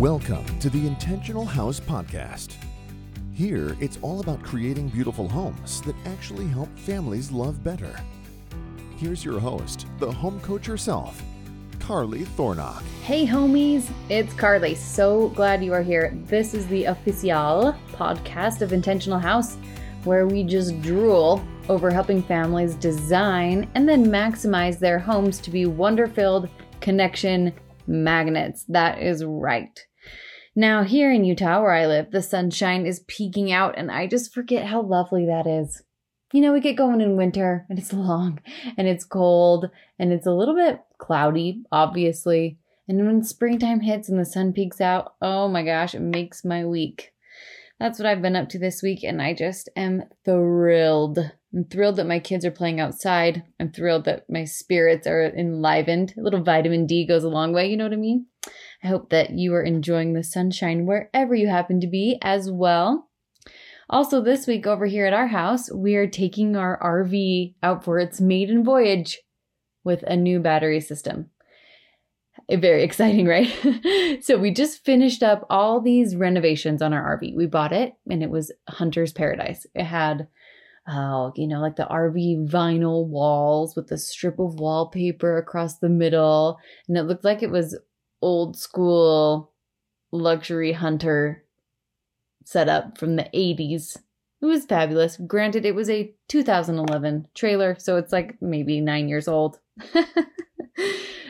Welcome to the Intentional House Podcast. Here, it's all about creating beautiful homes that actually help families love better. Here's your host, the home coach herself, Carly Thornock. Hey, homies, it's Carly. So glad you are here. This is the official podcast of Intentional House, where we just drool over helping families design and then maximize their homes to be wonder filled connection magnets. That is right. Now, here in Utah, where I live, the sunshine is peeking out, and I just forget how lovely that is. You know, we get going in winter, and it's long, and it's cold, and it's a little bit cloudy, obviously. And when springtime hits and the sun peeks out, oh my gosh, it makes my week. That's what I've been up to this week, and I just am thrilled. I'm thrilled that my kids are playing outside. I'm thrilled that my spirits are enlivened. A little vitamin D goes a long way, you know what I mean? I hope that you are enjoying the sunshine wherever you happen to be as well. Also, this week over here at our house, we are taking our RV out for its maiden voyage with a new battery system. Eh, very exciting, right? so, we just finished up all these renovations on our RV. We bought it and it was Hunter's Paradise. It had oh, you know, like the RV vinyl walls with a strip of wallpaper across the middle. And it looked like it was old school luxury hunter setup from the 80s. It was fabulous. Granted, it was a 2011 trailer, so it's like maybe nine years old.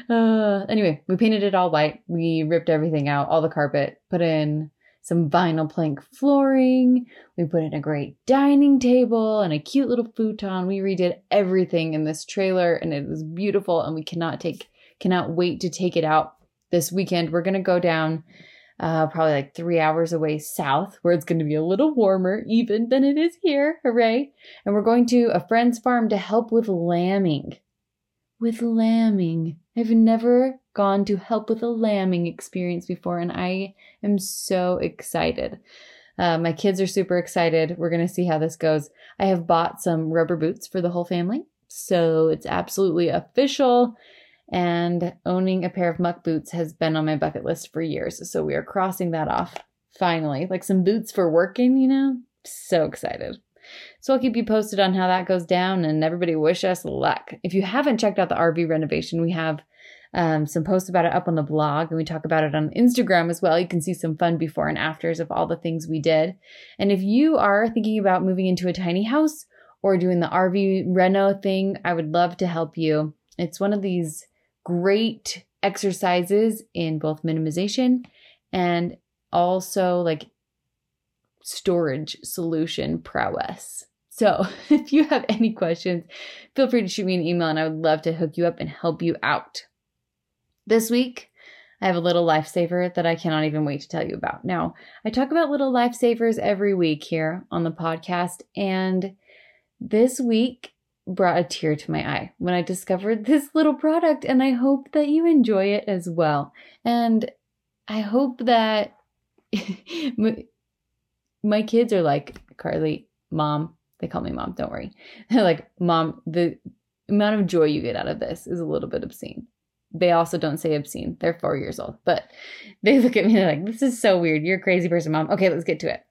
uh, anyway, we painted it all white. We ripped everything out, all the carpet, put in some vinyl plank flooring. We put in a great dining table and a cute little futon. We redid everything in this trailer and it was beautiful and we cannot take cannot wait to take it out this weekend. We're going to go down uh, probably like three hours away south, where it's going to be a little warmer even than it is here. Hooray! And we're going to a friend's farm to help with lambing. With lambing. I've never gone to help with a lambing experience before, and I am so excited. Uh, my kids are super excited. We're going to see how this goes. I have bought some rubber boots for the whole family. So it's absolutely official and owning a pair of muck boots has been on my bucket list for years. So we are crossing that off finally. Like some boots for working, you know? So excited. So I'll keep you posted on how that goes down and everybody wish us luck. If you haven't checked out the RV renovation, we have um, some posts about it up on the blog and we talk about it on Instagram as well. You can see some fun before and afters of all the things we did. And if you are thinking about moving into a tiny house or doing the RV reno thing, I would love to help you. It's one of these great exercises in both minimization and also like storage solution prowess. So, if you have any questions, feel free to shoot me an email and I would love to hook you up and help you out. This week, I have a little lifesaver that I cannot even wait to tell you about. Now, I talk about little lifesavers every week here on the podcast, and this week brought a tear to my eye when I discovered this little product, and I hope that you enjoy it as well. And I hope that my, my kids are like, Carly, mom, they call me mom, don't worry. They're like, mom, the amount of joy you get out of this is a little bit obscene. They also don't say obscene. They're four years old, but they look at me and like, this is so weird. You're a crazy person, mom. Okay, let's get to it.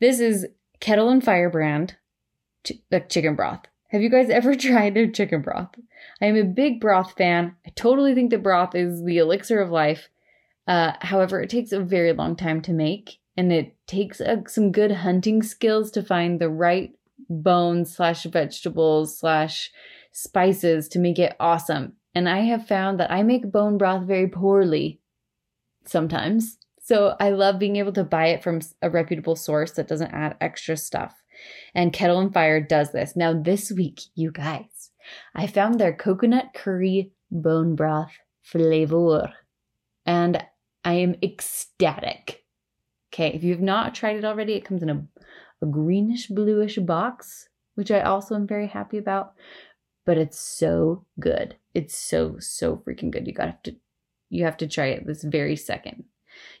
This is Kettle and Fire brand ch- chicken broth. Have you guys ever tried their chicken broth? I am a big broth fan. I totally think that broth is the elixir of life. Uh, however, it takes a very long time to make, and it takes a, some good hunting skills to find the right bones slash vegetables slash spices to make it awesome. And I have found that I make bone broth very poorly sometimes. So I love being able to buy it from a reputable source that doesn't add extra stuff. And Kettle and Fire does this. Now, this week, you guys, I found their coconut curry bone broth flavor. And I am ecstatic. Okay, if you've not tried it already, it comes in a, a greenish bluish box, which I also am very happy about. But it's so good. It's so, so freaking good. You gotta have to you have to try it this very second.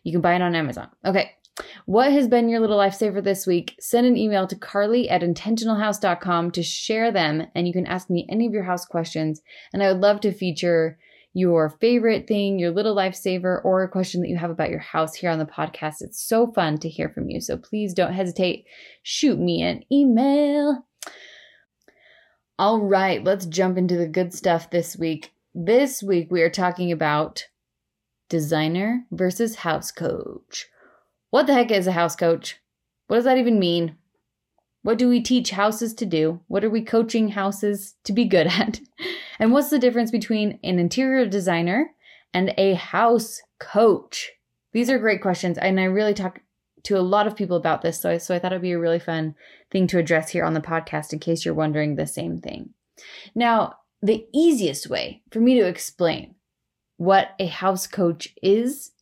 You can buy it on Amazon. Okay, what has been your little lifesaver this week? Send an email to carly at intentionalhouse.com to share them, and you can ask me any of your house questions. And I would love to feature your favorite thing, your little lifesaver, or a question that you have about your house here on the podcast. It's so fun to hear from you. So please don't hesitate. Shoot me an email. All right, let's jump into the good stuff this week. This week, we are talking about designer versus house coach. What the heck is a house coach? What does that even mean? What do we teach houses to do? What are we coaching houses to be good at? And what's the difference between an interior designer and a house coach? These are great questions. And I really talk to a lot of people about this. So I, so I thought it'd be a really fun thing to address here on the podcast in case you're wondering the same thing. Now, the easiest way for me to explain what a house coach is,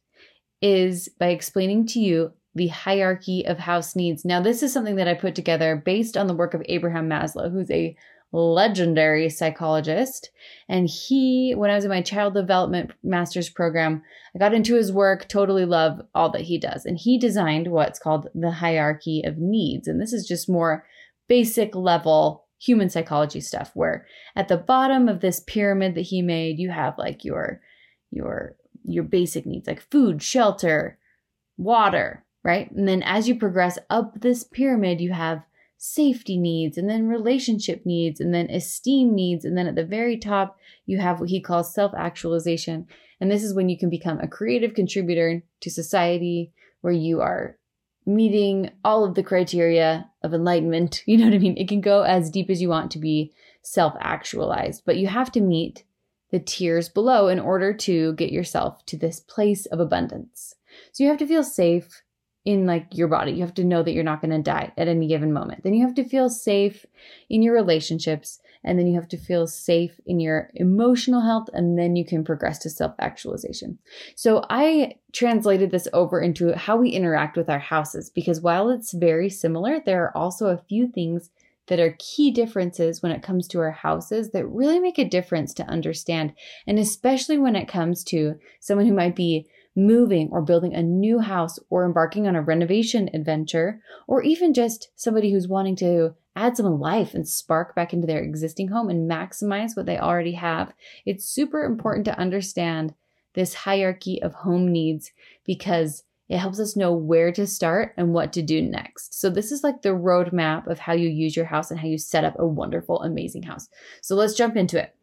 is by explaining to you the hierarchy of house needs. Now, this is something that I put together based on the work of Abraham Maslow, who's a legendary psychologist. And he, when I was in my child development master's program, I got into his work, totally love all that he does. And he designed what's called the hierarchy of needs. And this is just more basic level human psychology stuff, where at the bottom of this pyramid that he made, you have like your, your, your basic needs like food, shelter, water, right? And then as you progress up this pyramid, you have safety needs and then relationship needs and then esteem needs. And then at the very top, you have what he calls self actualization. And this is when you can become a creative contributor to society where you are meeting all of the criteria of enlightenment. You know what I mean? It can go as deep as you want to be self actualized, but you have to meet the tiers below in order to get yourself to this place of abundance. So you have to feel safe in like your body. You have to know that you're not going to die at any given moment. Then you have to feel safe in your relationships and then you have to feel safe in your emotional health and then you can progress to self-actualization. So I translated this over into how we interact with our houses because while it's very similar, there are also a few things that are key differences when it comes to our houses that really make a difference to understand. And especially when it comes to someone who might be moving or building a new house or embarking on a renovation adventure, or even just somebody who's wanting to add some life and spark back into their existing home and maximize what they already have, it's super important to understand this hierarchy of home needs because it helps us know where to start and what to do next. So, this is like the roadmap of how you use your house and how you set up a wonderful, amazing house. So, let's jump into it.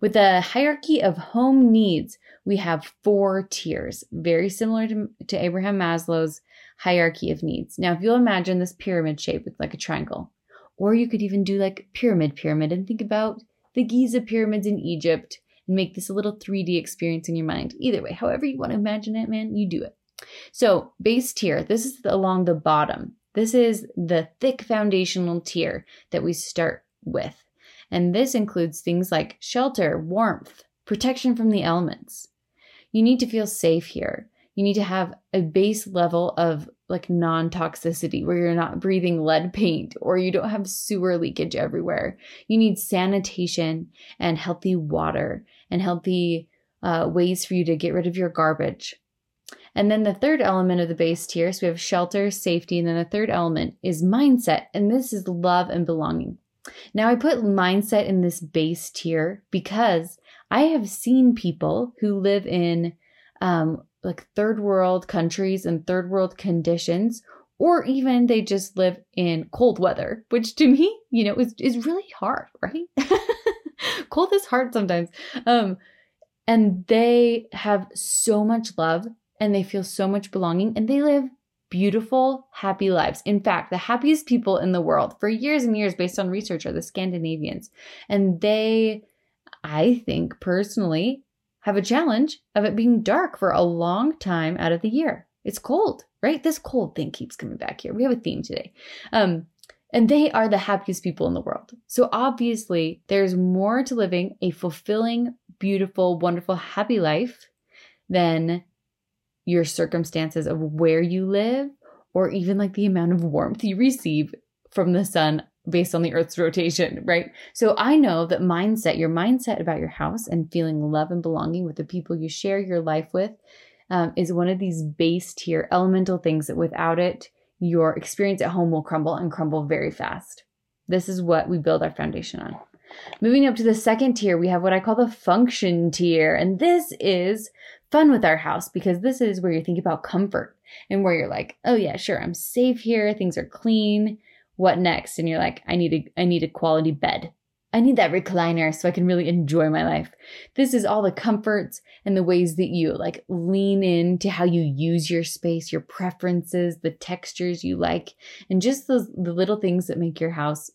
With the hierarchy of home needs, we have four tiers, very similar to, to Abraham Maslow's hierarchy of needs. Now, if you'll imagine this pyramid shape with like a triangle, or you could even do like pyramid pyramid and think about the Giza pyramids in Egypt and make this a little 3D experience in your mind. Either way, however you want to imagine it, man, you do it. So, base tier, this is along the bottom. This is the thick foundational tier that we start with. And this includes things like shelter, warmth, protection from the elements. You need to feel safe here. You need to have a base level of like non toxicity where you're not breathing lead paint or you don't have sewer leakage everywhere. You need sanitation and healthy water and healthy uh, ways for you to get rid of your garbage. And then the third element of the base tier, so we have shelter, safety, and then the third element is mindset. And this is love and belonging. Now, I put mindset in this base tier because I have seen people who live in um, like third world countries and third world conditions, or even they just live in cold weather, which to me, you know, is, is really hard, right? cold is hard sometimes. Um, and they have so much love and they feel so much belonging and they live beautiful, happy lives. In fact, the happiest people in the world for years and years, based on research, are the Scandinavians. And they, I think personally, have a challenge of it being dark for a long time out of the year. It's cold, right? This cold thing keeps coming back here. We have a theme today. Um, and they are the happiest people in the world. So obviously, there's more to living a fulfilling, beautiful, wonderful, happy life than your circumstances of where you live or even like the amount of warmth you receive from the sun based on the earth's rotation, right? So I know that mindset, your mindset about your house and feeling love and belonging with the people you share your life with um, is one of these base tier elemental things that without it, your experience at home will crumble and crumble very fast. This is what we build our foundation on. Moving up to the second tier, we have what I call the function tier. And this is fun with our house because this is where you think about comfort and where you're like, oh yeah, sure, I'm safe here, things are clean. What next? And you're like, I need a I need a quality bed. I need that recliner so I can really enjoy my life. This is all the comforts and the ways that you like lean into how you use your space, your preferences, the textures you like, and just those the little things that make your house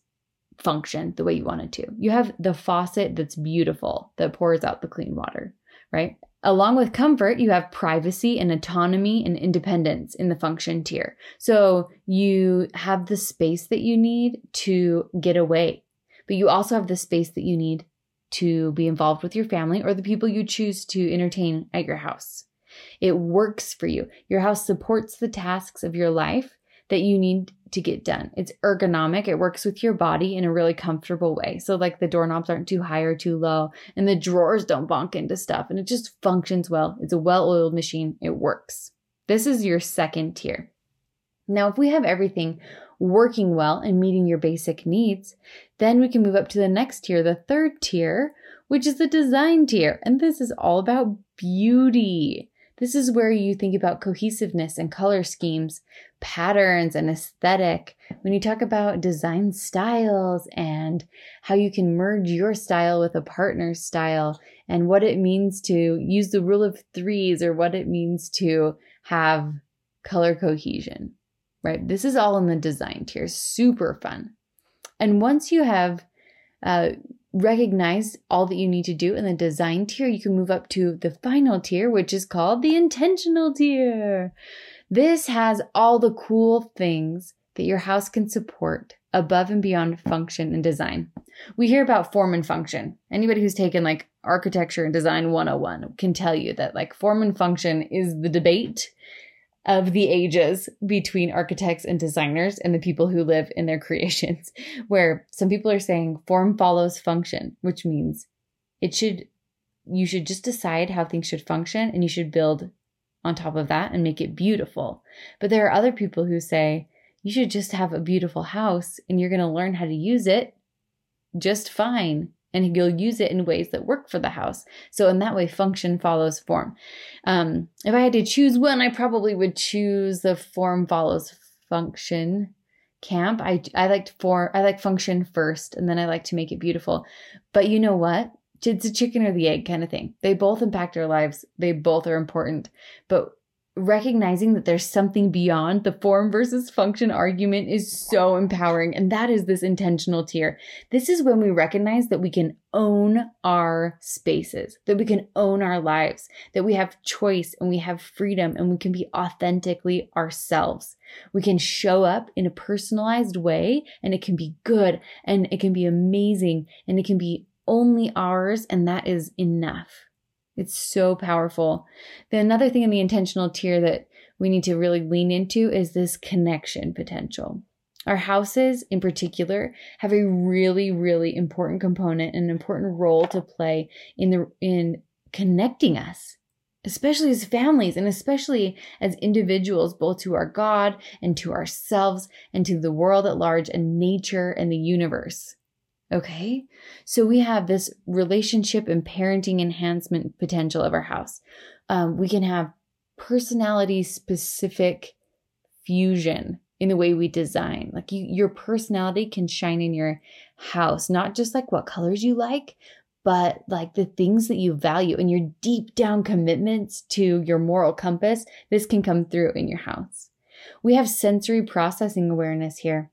function the way you want it to. You have the faucet that's beautiful that pours out the clean water, right? Along with comfort, you have privacy and autonomy and independence in the function tier. So you have the space that you need to get away but you also have the space that you need to be involved with your family or the people you choose to entertain at your house. It works for you. Your house supports the tasks of your life that you need to get done. It's ergonomic. It works with your body in a really comfortable way. So, like the doorknobs aren't too high or too low, and the drawers don't bonk into stuff, and it just functions well. It's a well oiled machine. It works. This is your second tier. Now, if we have everything working well and meeting your basic needs, then we can move up to the next tier, the third tier, which is the design tier. And this is all about beauty. This is where you think about cohesiveness and color schemes, patterns and aesthetic. When you talk about design styles and how you can merge your style with a partner's style and what it means to use the rule of threes or what it means to have color cohesion right? This is all in the design tier, super fun. And once you have uh, recognized all that you need to do in the design tier, you can move up to the final tier, which is called the intentional tier. This has all the cool things that your house can support above and beyond function and design. We hear about form and function. Anybody who's taken like architecture and design 101 can tell you that like form and function is the debate of the ages between architects and designers and the people who live in their creations, where some people are saying form follows function, which means it should, you should just decide how things should function and you should build on top of that and make it beautiful. But there are other people who say you should just have a beautiful house and you're going to learn how to use it just fine and you'll use it in ways that work for the house. So in that way, function follows form. Um, if I had to choose one, I probably would choose the form follows function camp. I I like form I like function first, and then I like to make it beautiful. But you know what? It's a chicken or the egg kind of thing. They both impact our lives. They both are important. But recognizing that there's something beyond the form versus function argument is so empowering. And that is this intentional tier. This is when we recognize that we can own our spaces, that we can own our lives, that we have choice and we have freedom and we can be authentically ourselves. We can show up in a personalized way and it can be good and it can be amazing and it can be only ours. And that is enough. It's so powerful. Then another thing in the intentional tier that we need to really lean into is this connection potential. Our houses in particular have a really really important component and an important role to play in the in connecting us especially as families and especially as individuals both to our God and to ourselves and to the world at large and nature and the universe. Okay. So we have this relationship and parenting enhancement potential of our house. Um, we can have personality specific fusion in the way we design. Like you, your personality can shine in your house, not just like what colors you like, but like the things that you value and your deep down commitments to your moral compass. This can come through in your house. We have sensory processing awareness here.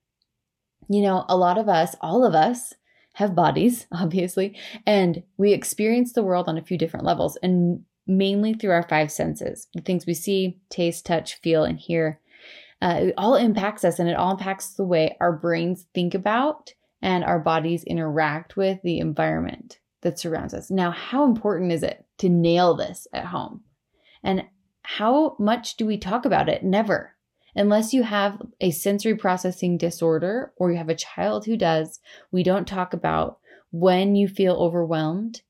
You know, a lot of us, all of us, have bodies, obviously, and we experience the world on a few different levels and mainly through our five senses the things we see, taste, touch, feel, and hear. Uh, it all impacts us and it all impacts the way our brains think about and our bodies interact with the environment that surrounds us. Now, how important is it to nail this at home? And how much do we talk about it? Never. Unless you have a sensory processing disorder or you have a child who does, we don't talk about when you feel overwhelmed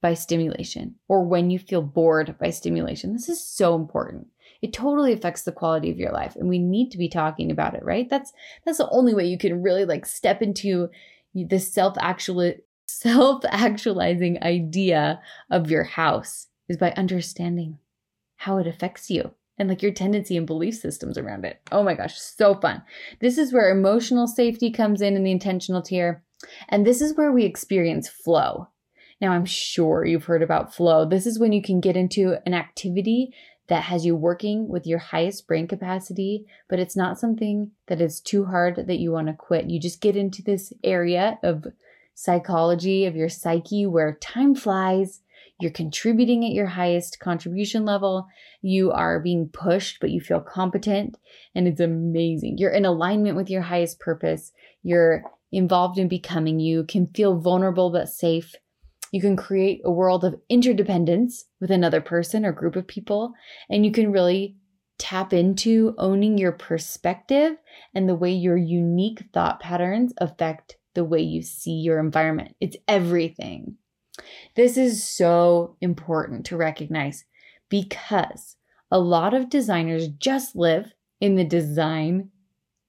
by stimulation or when you feel bored by stimulation. This is so important. It totally affects the quality of your life and we need to be talking about it, right? That's that's the only way you can really like step into the self actual self actualizing idea of your house is by understanding how it affects you and like your tendency and belief systems around it. Oh my gosh, so fun. This is where emotional safety comes in in the intentional tier. And this is where we experience flow. Now, I'm sure you've heard about flow. This is when you can get into an activity that has you working with your highest brain capacity, but it's not something that is too hard that you want to quit. You just get into this area of psychology, of your psyche, where time flies you're contributing at your highest contribution level. You are being pushed, but you feel competent. And it's amazing. You're in alignment with your highest purpose. You're involved in becoming. You can feel vulnerable but safe. You can create a world of interdependence with another person or group of people. And you can really tap into owning your perspective and the way your unique thought patterns affect the way you see your environment. It's everything. This is so important to recognize because a lot of designers just live in the design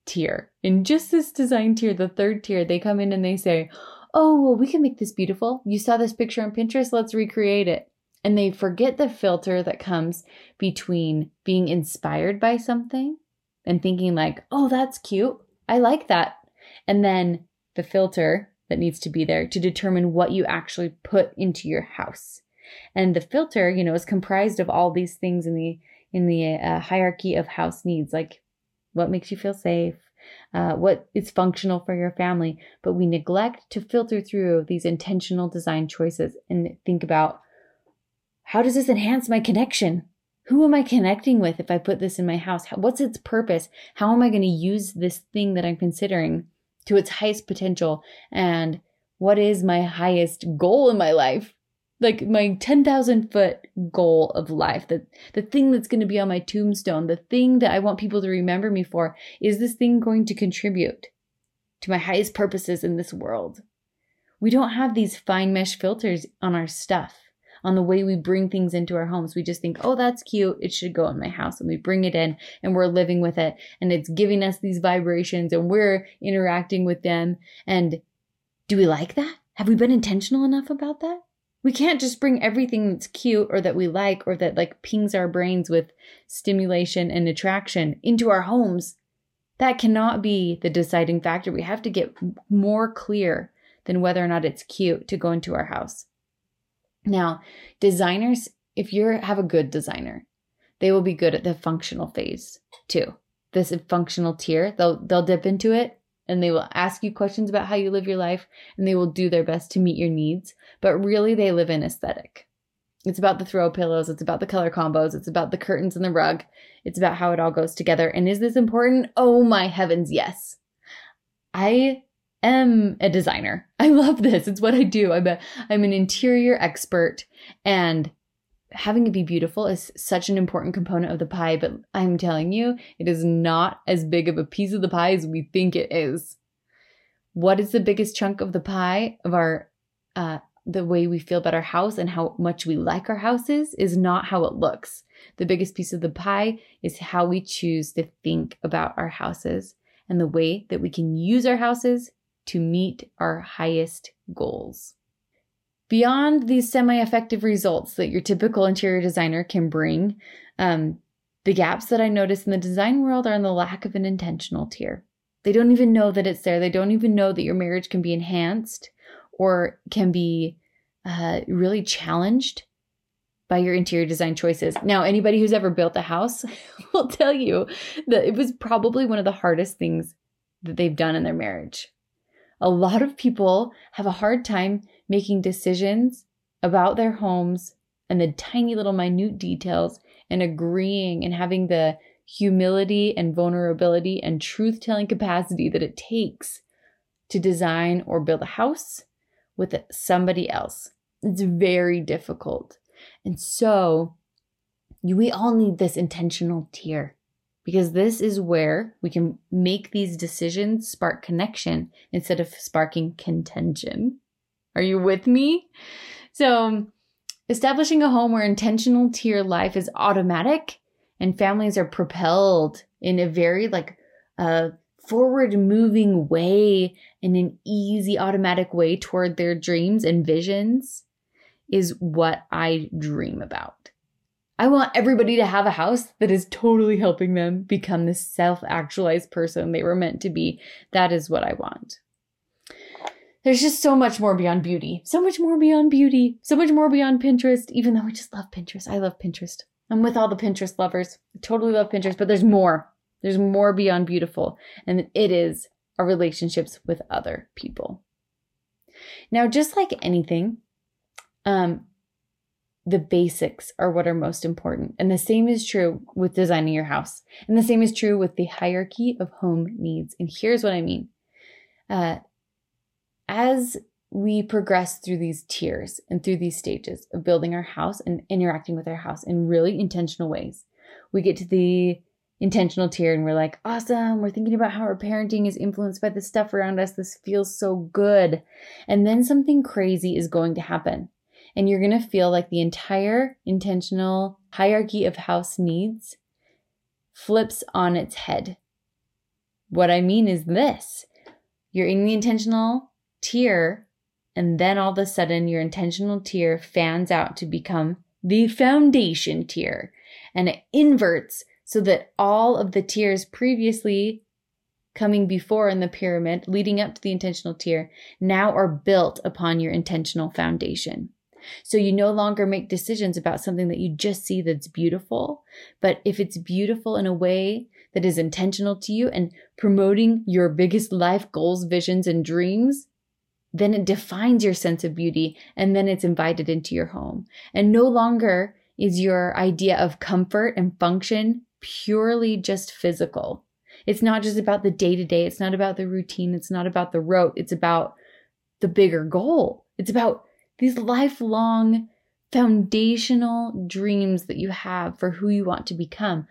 tier. In just this design tier, the third tier, they come in and they say, Oh, well, we can make this beautiful. You saw this picture on Pinterest, let's recreate it. And they forget the filter that comes between being inspired by something and thinking, like, oh, that's cute. I like that. And then the filter that needs to be there to determine what you actually put into your house. And the filter, you know, is comprised of all these things in the in the uh, hierarchy of house needs, like what makes you feel safe, uh, what is functional for your family. But we neglect to filter through these intentional design choices and think about how does this enhance my connection? Who am I connecting with if I put this in my house? What's its purpose? How am I going to use this thing that I'm considering? To its highest potential. And what is my highest goal in my life? Like my 10,000 foot goal of life the the thing that's going to be on my tombstone the thing that i want people to remember me for is this thing going to contribute to my highest purposes in this world? We don't have these fine mesh filters on our stuff on the way we bring things into our homes. We just think, oh, that's cute. It should go in my house. And we bring it in and we're living with it. And it's giving us these vibrations and we're interacting with them. And do we like that? Have we been intentional enough about that? We can't just bring everything that's cute or that we like or that like pings our brains with stimulation and attraction into our homes. That cannot be the deciding factor. We have to get more clear than whether or not it's cute to go into our house. Now, designers, if you have a good designer, they will be good at the functional phase too. This functional tier, they'll they'll dip into it and they will ask you questions about how you live your life and they will do their best to meet your needs, but really they live in aesthetic. It's about the throw pillows, it's about the color combos, it's about the curtains and the rug. It's about how it all goes together. And is this important? Oh my heavens, yes. I am a designer. I love this. It's what I do. I'm a I'm an interior expert and having it be beautiful is such an important component of the pie, but I'm telling you, it is not as big of a piece of the pie as we think it is. What is the biggest chunk of the pie of our uh the way we feel about our house and how much we like our houses is not how it looks. The biggest piece of the pie is how we choose to think about our houses and the way that we can use our houses to meet our highest goals. Beyond these semi effective results that your typical interior designer can bring, um, the gaps that I notice in the design world are in the lack of an intentional tier. They don't even know that it's there. They don't even know that your marriage can be enhanced or can be uh, really challenged by your interior design choices. Now, anybody who's ever built a house will tell you that it was probably one of the hardest things that they've done in their marriage a lot of people have a hard time making decisions about their homes and the tiny little minute details and agreeing and having the humility and vulnerability and truth telling capacity that it takes to design or build a house with somebody else. It's very difficult. And so we all need this intentional tier because this is where we can make these decisions spark connection instead of sparking contention. Are you with me? So, establishing a home where intentional tier life is automatic and families are propelled in a very like uh, forward moving way in an easy automatic way toward their dreams and visions is what I dream about. I want everybody to have a house that is totally helping them become the self actualized person they were meant to be. That is what I want. There's just so much more beyond beauty, so much more beyond beauty, so much more beyond Pinterest, even though we just love Pinterest. I love Pinterest. I'm with all the Pinterest lovers. I totally love Pinterest, but there's more. There's more beyond beautiful, and it is our relationships with other people. Now, just like anything, um, the basics are what are most important. And the same is true with designing your house. And the same is true with the hierarchy of home needs. And here's what I mean. Uh, as we progress through these tiers and through these stages of building our house and interacting with our house in really intentional ways, we get to the intentional tier and we're like, awesome. We're thinking about how our parenting is influenced by the stuff around us. This feels so good. And then something crazy is going to happen. And you're going to feel like the entire intentional hierarchy of house needs flips on its head. What I mean is this you're in the intentional tier, and then all of a sudden, your intentional tier fans out to become the foundation tier, and it inverts so that all of the tiers previously coming before in the pyramid, leading up to the intentional tier, now are built upon your intentional foundation. So you no longer make decisions about something that you just see that's beautiful, but if it's beautiful in a way that is intentional to you and promoting your biggest life goals, visions, and dreams, then it defines your sense of beauty and then it's invited into your home. And no longer is your idea of comfort and function purely just physical. It's not just about the day to day. It's not about the routine. It's not about the rote. It's about the bigger goal. It's about these lifelong foundational dreams that you have for who you want to become.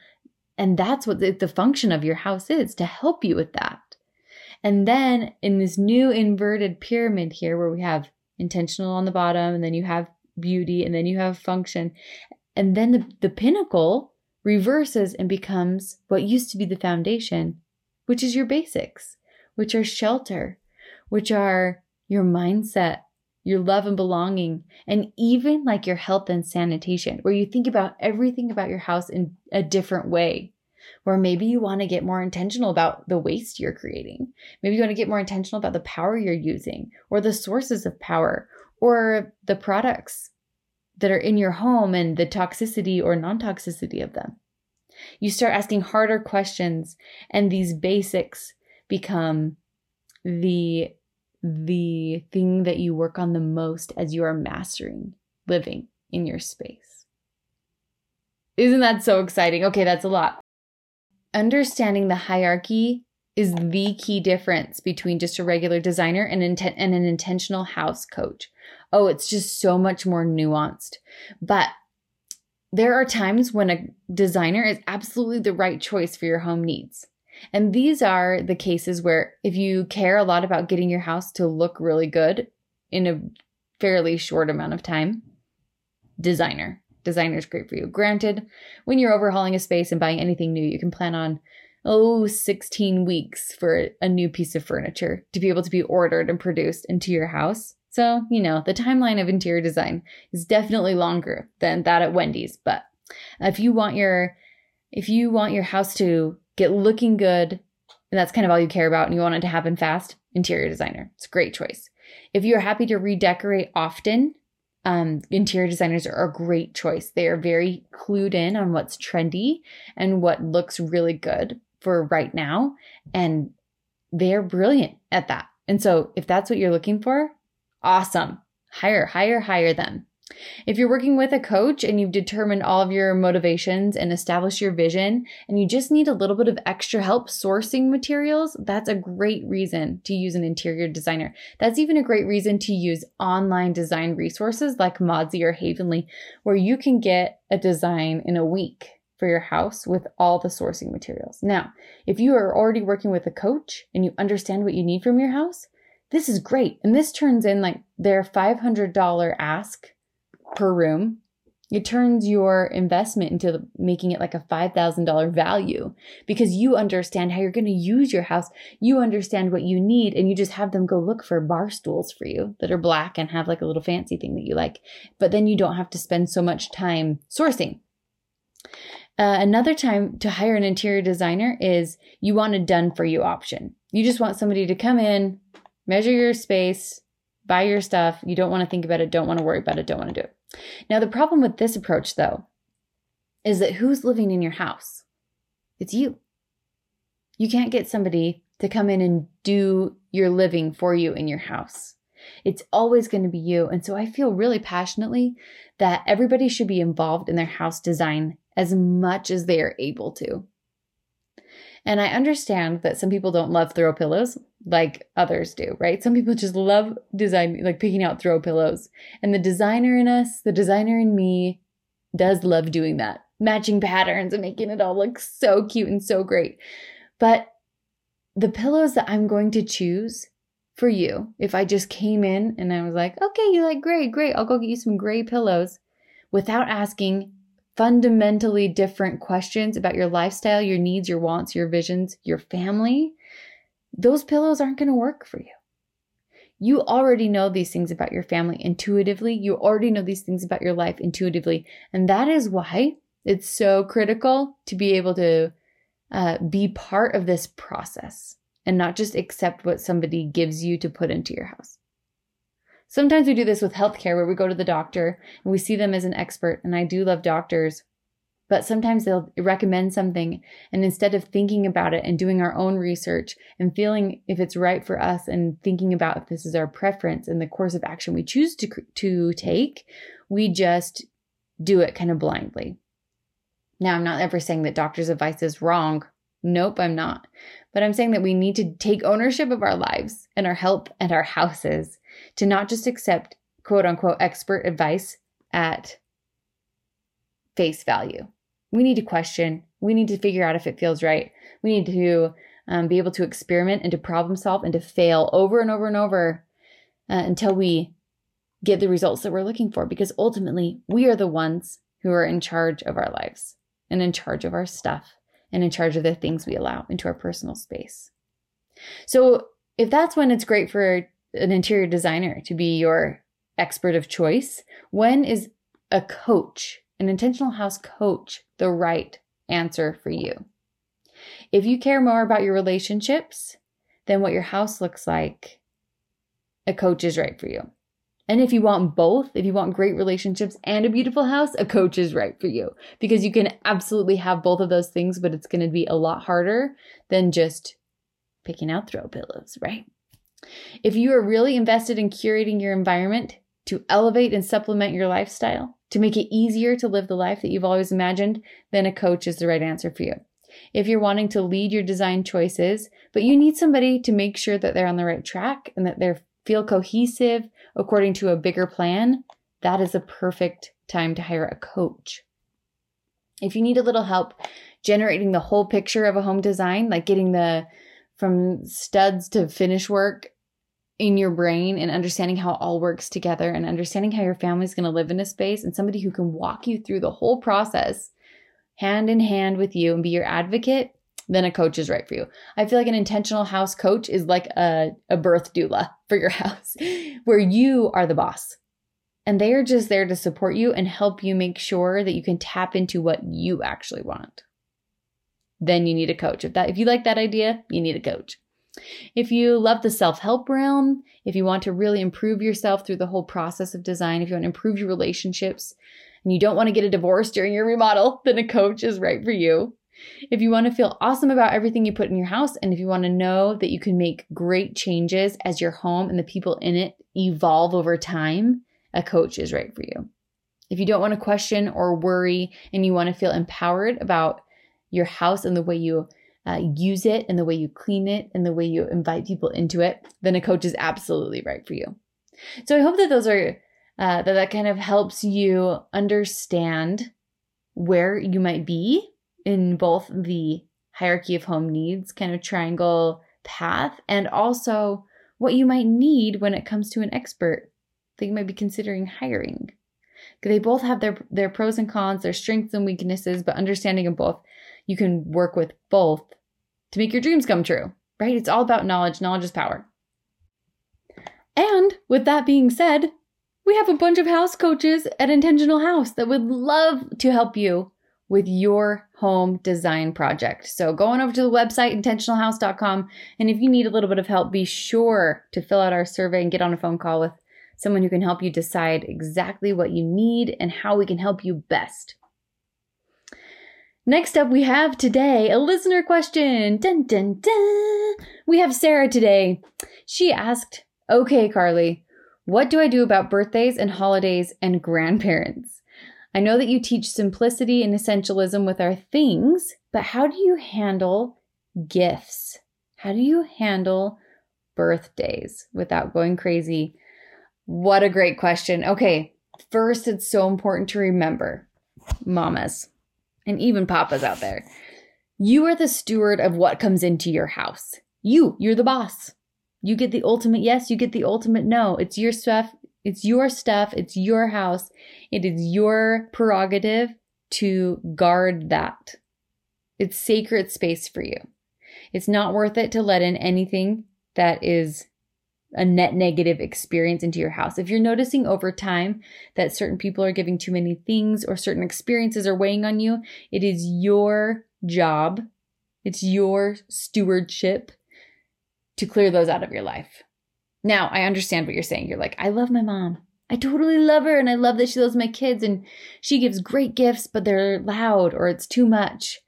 And that's what the, the function of your house is to help you with that. And then in this new inverted pyramid here, where we have intentional on the bottom, and then you have beauty, and then you have function, and then the, the pinnacle reverses and becomes what used to be the foundation, which is your basics, which are shelter, which are your mindset, your love and belonging, and even like your health and sanitation, where you think about everything about your house in a different way. Where maybe you want to get more intentional about the waste you're creating. Maybe you want to get more intentional about the power you're using, or the sources of power, or the products that are in your home and the toxicity or non toxicity of them. You start asking harder questions, and these basics become the the thing that you work on the most as you are mastering living in your space. Isn't that so exciting? Okay, that's a lot. Understanding the hierarchy is the key difference between just a regular designer and, inten- and an intentional house coach. Oh, it's just so much more nuanced. But there are times when a designer is absolutely the right choice for your home needs. And these are the cases where if you care a lot about getting your house to look really good in a fairly short amount of time, designer. Designer is great for you. Granted, when you're overhauling a space and buying anything new, you can plan on oh 16 weeks for a new piece of furniture to be able to be ordered and produced into your house. So, you know, the timeline of interior design is definitely longer than that at Wendy's, but if you want your if you want your house to get looking good and that's kind of all you care about and you want it to happen fast, interior designer. It's a great choice. If you're happy to redecorate often, um, interior designers are a great choice. They are very clued in on what's trendy and what looks really good for right now. And they're brilliant at that. And so if that's what you're looking for, Awesome. Hire, hire, hire them. If you're working with a coach and you've determined all of your motivations and established your vision, and you just need a little bit of extra help sourcing materials, that's a great reason to use an interior designer. That's even a great reason to use online design resources like Modsy or Havenly, where you can get a design in a week for your house with all the sourcing materials. Now, if you are already working with a coach and you understand what you need from your house, this is great. And this turns in like their $500 ask per room It turns your investment into making it like a $5,000 value because you understand how you're going to use your house. You understand what you need and you just have them go look for bar stools for you that are black and have like a little fancy thing that you like. But then you don't have to spend so much time sourcing. Uh, another time to hire an interior designer is you want a done for you option. You just want somebody to come in, measure your space, buy your stuff. You don't want to think about it, don't want to worry about it, don't want to do it. Now, the problem with this approach, though, is that who's living in your house? It's you. You can't get somebody to come in and do your living for you in your house. It's always going to be you. And so I feel really passionately that everybody should be involved in their house design as much as they are able to. And I understand that some people don't love throw pillows like others do, right? Some people just love design, like picking out throw pillows. And the designer in us, the designer in me, does love doing that, matching patterns and making it all look so cute and so great. But the pillows that I'm going to choose for you, if I just came in and I was like, okay, you like gray, great, I'll go get you some gray pillows without asking fundamentally different questions about your lifestyle, your needs, your wants, your visions, your family, those pillows aren't going to work for you. You already know these things about your family intuitively. You already know these things about your life intuitively. And that is why it's so critical to be able to uh, be part of this process and not just accept what somebody gives you to put into your house. Sometimes we do this with healthcare where we go to the doctor and we see them as an expert. And I do love doctors but sometimes they'll recommend something, and instead of thinking about it and doing our own research and feeling if it's right for us and thinking about if this is our preference and the course of action we choose to, to take, we just do it kind of blindly. Now, I'm not ever saying that doctor's advice is wrong. Nope, I'm not. But I'm saying that we need to take ownership of our lives and our health and our houses to not just accept quote unquote expert advice at face value we need to question. We need to figure out if it feels right. We need to um, be able to experiment and to problem solve and to fail over and over and over uh, until we get the results that we're looking for. Because ultimately, we are the ones who are in charge of our lives and in charge of our stuff and in charge of the things we allow into our personal space. So, if that's when it's great for an interior designer to be your expert of choice, when is a coach an intentional house coach the right answer for you. If you care more about your relationships than what your house looks like, a coach is right for you. And if you want both, if you want great relationships and a beautiful house, a coach is right for you because you can absolutely have both of those things, but it's going to be a lot harder than just picking out throw pillows, right? If you are really invested in curating your environment to elevate and supplement your lifestyle, to make it easier to live the life that you've always imagined, then a coach is the right answer for you. If you're wanting to lead your design choices, but you need somebody to make sure that they're on the right track and that they feel cohesive according to a bigger plan, that is a perfect time to hire a coach. If you need a little help generating the whole picture of a home design, like getting the from studs to finish work in your brain and understanding how it all works together and understanding how your family's going to live in a space and somebody who can walk you through the whole process hand in hand with you and be your advocate, then a coach is right for you. I feel like an intentional house coach is like a, a birth doula for your house, where you are the boss. And they are just there to support you and help you make sure that you can tap into what you actually want. Then you need a coach. If that if you like that idea, you need a coach. If you love the self help realm, if you want to really improve yourself through the whole process of design, if you want to improve your relationships, and you don't want to get a divorce during your remodel, then a coach is right for you. If you want to feel awesome about everything you put in your house, and if you want to know that you can make great changes as your home and the people in it evolve over time, a coach is right for you. If you don't want to question or worry and you want to feel empowered about your house and the way you uh, use it and the way you clean it and the way you invite people into it, then a coach is absolutely right for you. So I hope that those are uh, that that kind of helps you understand where you might be in both the hierarchy of home needs kind of triangle path and also what you might need when it comes to an expert that you might be considering hiring. They both have their their pros and cons, their strengths and weaknesses, but understanding of both, you can work with both to make your dreams come true, right? It's all about knowledge. Knowledge is power. And with that being said, we have a bunch of house coaches at Intentional House that would love to help you with your home design project. So go on over to the website, intentionalhouse.com. And if you need a little bit of help, be sure to fill out our survey and get on a phone call with someone who can help you decide exactly what you need and how we can help you best. Next up, we have today a listener question. Dun, dun, dun. We have Sarah today. She asked, Okay, Carly, what do I do about birthdays and holidays and grandparents? I know that you teach simplicity and essentialism with our things, but how do you handle gifts? How do you handle birthdays without going crazy? What a great question. Okay, first, it's so important to remember, mamas and even papas out there, you are the steward of what comes into your house. You, you're the boss. You get the ultimate yes, you get the ultimate no. It's your stuff, it's your stuff, it's your house. It is your prerogative to guard that. It's sacred space for you. It's not worth it to let in anything that is a net negative experience into your house. If you're noticing over time that certain people are giving too many things or certain experiences are weighing on you, it is your job, it's your stewardship to clear those out of your life. Now, I understand what you're saying. You're like, I love my mom. I totally love her and I love that she loves my kids and she gives great gifts, but they're loud or it's too much.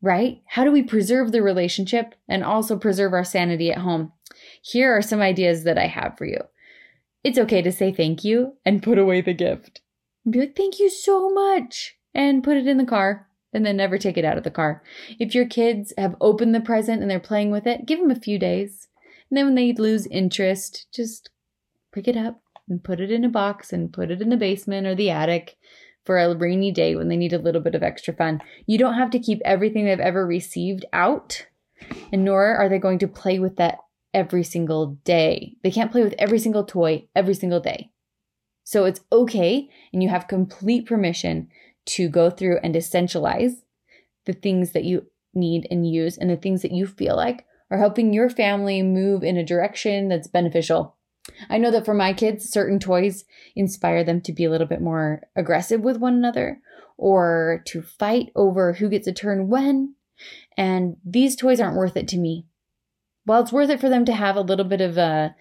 Right? How do we preserve the relationship and also preserve our sanity at home? Here are some ideas that I have for you. It's okay to say thank you and put away the gift. Be like, thank you so much, and put it in the car and then never take it out of the car. If your kids have opened the present and they're playing with it, give them a few days. And then when they lose interest, just pick it up and put it in a box and put it in the basement or the attic for a rainy day when they need a little bit of extra fun. You don't have to keep everything they've ever received out, and nor are they going to play with that every single day. They can't play with every single toy every single day. So it's okay, and you have complete permission to go through and essentialize the things that you need and use and the things that you feel like are helping your family move in a direction that's beneficial. I know that for my kids, certain toys inspire them to be a little bit more aggressive with one another or to fight over who gets a turn when. And these toys aren't worth it to me. While it's worth it for them to have a little bit of a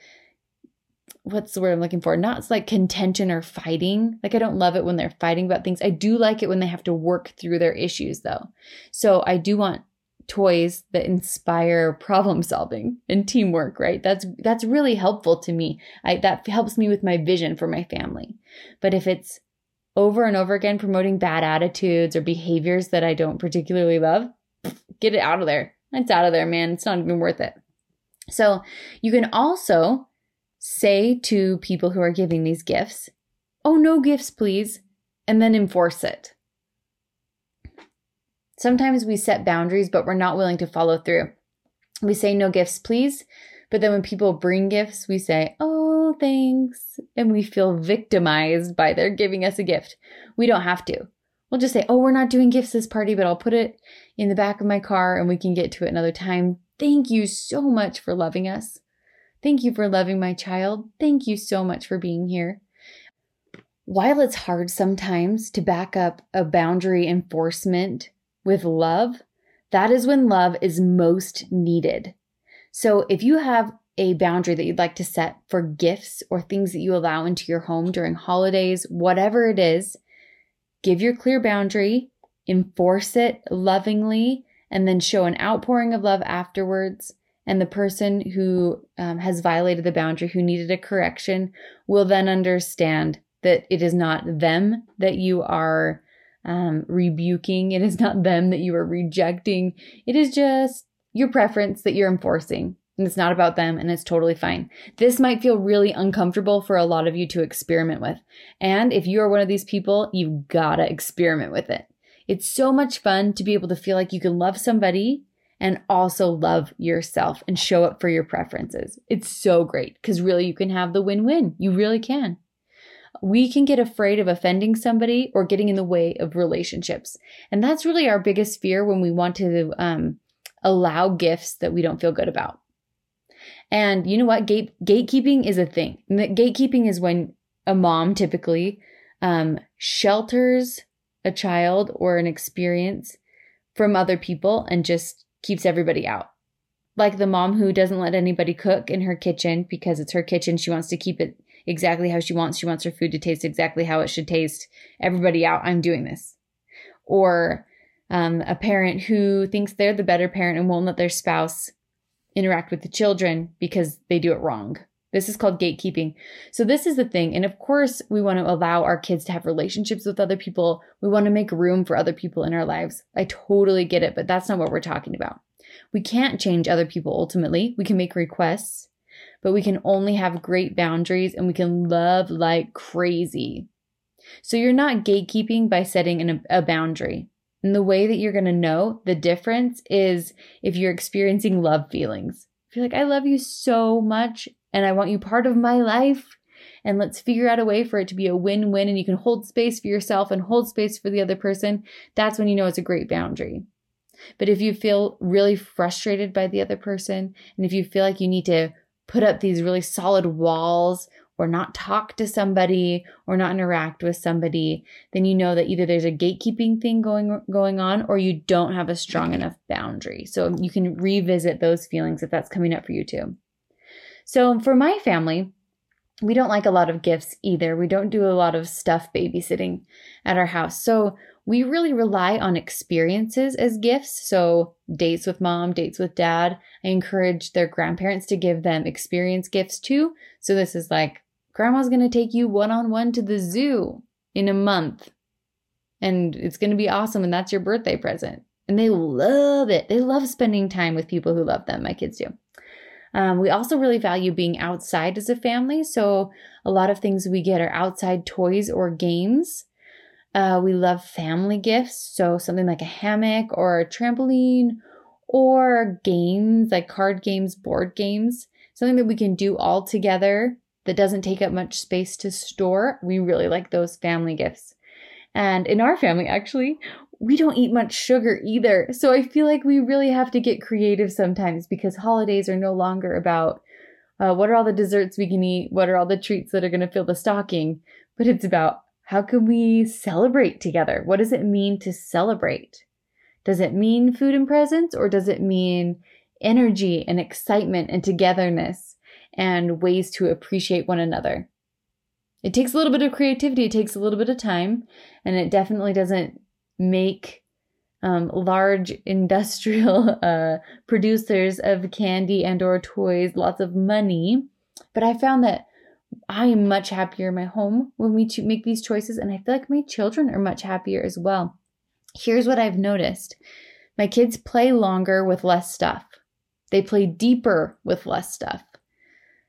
what's the word I'm looking for? Not like contention or fighting. Like I don't love it when they're fighting about things. I do like it when they have to work through their issues though. So I do want toys that inspire problem solving and teamwork right? That's that's really helpful to me. I, that helps me with my vision for my family. But if it's over and over again promoting bad attitudes or behaviors that i don't particularly love get it out of there. It's out of there man. It's not even worth it. So you can also say to people who are giving these gifts oh no gifts please and then enforce it Sometimes we set boundaries, but we're not willing to follow through. We say no gifts, please. But then when people bring gifts, we say, oh, thanks. And we feel victimized by their giving us a gift. We don't have to. We'll just say, oh, we're not doing gifts this party, but I'll put it in the back of my car and we can get to it another time. Thank you so much for loving us. Thank you for loving my child. Thank you so much for being here. While it's hard sometimes to back up a boundary enforcement with love, that is when love is most needed. So if you have a boundary that you'd like to set for gifts or things that you allow into your home during holidays, whatever it is, give your clear boundary, enforce it lovingly, and then show an outpouring of love afterwards. And the person who um, has violated the boundary, who needed a correction, will then understand that it is not them that you are um, rebuking. It is not them that you are rejecting. It is just your preference that you're enforcing. And it's not about them, and it's totally fine. This might feel really uncomfortable for a lot of you to experiment with. And if you are one of these people, you've gotta experiment with it. It's so much fun to be able to feel like you can love somebody and also love yourself and show up for your preferences. It's so great because really you can have the win win. You really can. We can get afraid of offending somebody or getting in the way of relationships. And that's really our biggest fear when we want to um, allow gifts that we don't feel good about. And you know what? Gate gatekeeping is a thing. Gatekeeping is when a mom typically um, shelters a child or an experience from other people and just keeps everybody out. Like the mom who doesn't let anybody cook in her kitchen because it's her kitchen. She wants to keep it exactly how she wants. She wants her food to taste exactly how it should taste. Everybody out. I'm doing this. Or um, a parent who thinks they're the better parent and won't let their spouse interact with the children because they do it wrong. This is called gatekeeping. So, this is the thing. And of course, we want to allow our kids to have relationships with other people. We want to make room for other people in our lives. I totally get it, but that's not what we're talking about. We can't change other people ultimately. We can make requests, but we can only have great boundaries and we can love like crazy. So, you're not gatekeeping by setting an, a boundary. And the way that you're going to know the difference is if you're experiencing love feelings. If you're like, I love you so much and I want you part of my life, and let's figure out a way for it to be a win win and you can hold space for yourself and hold space for the other person, that's when you know it's a great boundary. But if you feel really frustrated by the other person, and if you feel like you need to put up these really solid walls or not talk to somebody or not interact with somebody, then you know that either there's a gatekeeping thing going going on or you don't have a strong enough boundary. So you can revisit those feelings if that's coming up for you too. So for my family, we don't like a lot of gifts either. We don't do a lot of stuff babysitting at our house. So we really rely on experiences as gifts. So, dates with mom, dates with dad. I encourage their grandparents to give them experience gifts too. So, this is like grandma's going to take you one on one to the zoo in a month. And it's going to be awesome. And that's your birthday present. And they love it. They love spending time with people who love them. My kids do. Um, we also really value being outside as a family. So, a lot of things we get are outside toys or games. Uh, we love family gifts. So, something like a hammock or a trampoline or games like card games, board games, something that we can do all together that doesn't take up much space to store. We really like those family gifts. And in our family, actually, we don't eat much sugar either. So I feel like we really have to get creative sometimes because holidays are no longer about uh, what are all the desserts we can eat, what are all the treats that are going to fill the stocking, but it's about how can we celebrate together? What does it mean to celebrate? Does it mean food and presents or does it mean energy and excitement and togetherness? and ways to appreciate one another. It takes a little bit of creativity, it takes a little bit of time, and it definitely doesn't make um, large industrial uh, producers of candy and or toys lots of money. But I found that I am much happier in my home when we make these choices, and I feel like my children are much happier as well. Here's what I've noticed my kids play longer with less stuff, they play deeper with less stuff.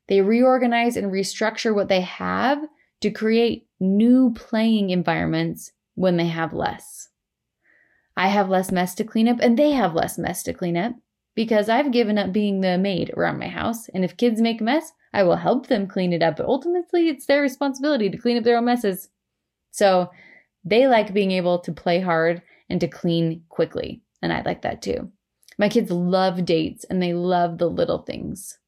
They reorganize and restructure what they have to create new playing environments when they have less. I have less mess to clean up, and they have less mess to clean up because I've given up being the maid around my house. And if kids make a mess, I will help them clean it up, but ultimately it's their responsibility to clean up their own messes. So they like being able to play hard and to clean quickly. And I like that too. My kids love dates and they love the little things.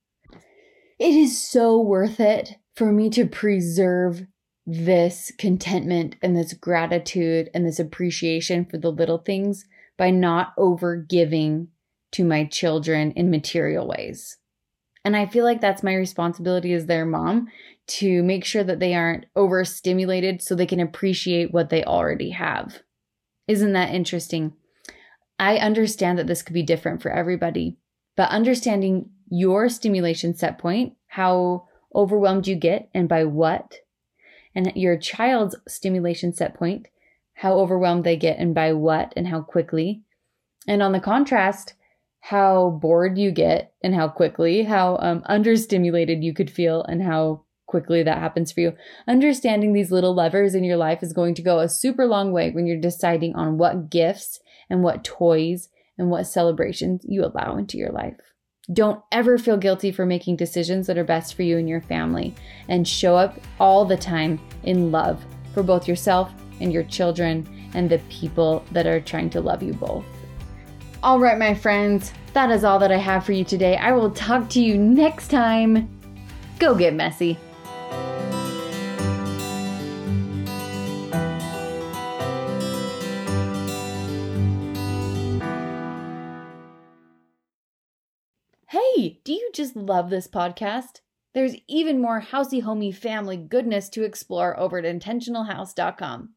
It is so worth it for me to preserve this contentment and this gratitude and this appreciation for the little things by not over giving to my children in material ways. And I feel like that's my responsibility as their mom to make sure that they aren't overstimulated so they can appreciate what they already have. Isn't that interesting? I understand that this could be different for everybody, but understanding your stimulation set point, how overwhelmed you get and by what, and your child's stimulation set point, how overwhelmed they get and by what and how quickly. And on the contrast, how bored you get and how quickly, how um, understimulated you could feel and how quickly that happens for you. Understanding these little levers in your life is going to go a super long way when you're deciding on what gifts and what toys and what celebrations you allow into your life. Don't ever feel guilty for making decisions that are best for you and your family. And show up all the time in love for both yourself and your children and the people that are trying to love you both. All right, my friends, that is all that I have for you today. I will talk to you next time. Go get messy. Just love this podcast? There's even more housey, homey family goodness to explore over at intentionalhouse.com.